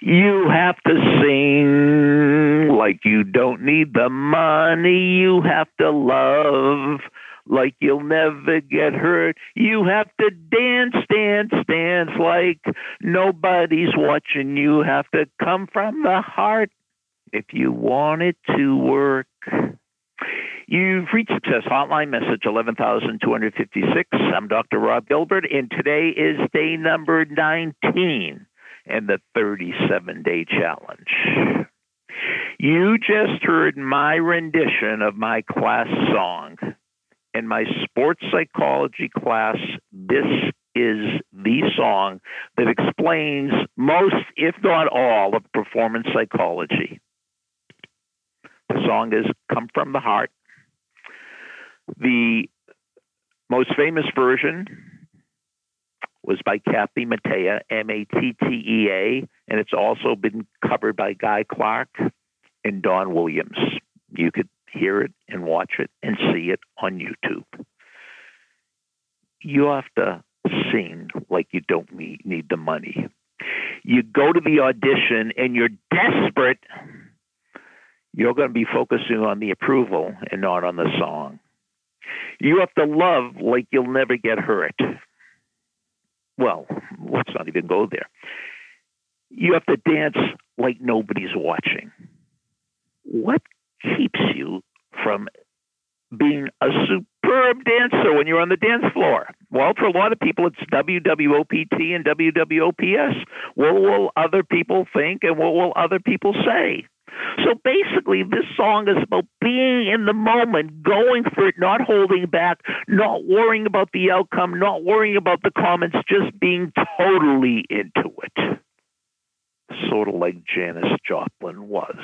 You have to sing like you don't need the money. You have to love like you'll never get hurt. You have to dance, dance, dance like nobody's watching. You have to come from the heart if you want it to work. You've reached Success Hotline, message 11256. I'm Dr. Rob Gilbert, and today is day number 19 in the 37 day challenge. You just heard my rendition of my class song. In my sports psychology class, this is the song that explains most, if not all, of performance psychology. The song is Come From the Heart the most famous version was by Kathy Mattea, M A T T E A, and it's also been covered by Guy Clark and Don Williams. You could hear it and watch it and see it on YouTube. You have to sing like you don't need, need the money. You go to the audition and you're desperate. You're going to be focusing on the approval and not on the song. You have to love like you'll never get hurt. Well, let's not even go there. You have to dance like nobody's watching. What keeps you from being a superb dancer when you're on the dance floor? Well, for a lot of people, it's WWOPT and WWOPS. What will other people think and what will other people say? So basically, this song is about being in the moment, going for it, not holding back, not worrying about the outcome, not worrying about the comments, just being totally into it. Sort of like Janis Joplin was.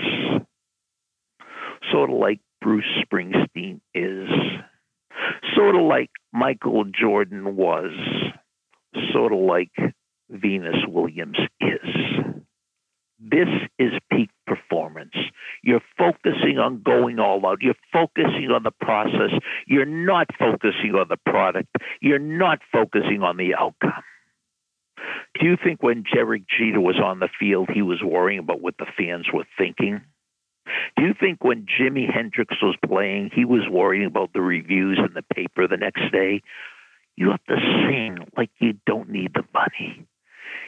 Sort of like Bruce Springsteen is. Sort of like Michael Jordan was. Sort of like Venus Williams is. This is. You're focusing on going all out. You're focusing on the process. You're not focusing on the product. You're not focusing on the outcome. Do you think when Derek Jeter was on the field, he was worrying about what the fans were thinking? Do you think when Jimi Hendrix was playing, he was worrying about the reviews in the paper the next day? You have to sing like you don't need the money.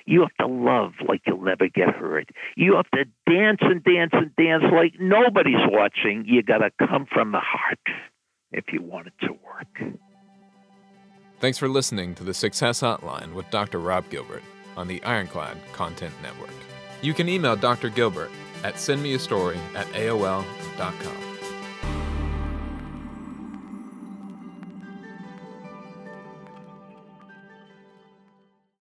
You have to love like you'll never get hurt. You have to dance and dance and dance like nobody's watching. You got to come from the heart if you want it to work. Thanks for listening to the Success Hotline with Dr. Rob Gilbert on the Ironclad Content Network. You can email Dr. Gilbert at sendmeastory at AOL.com.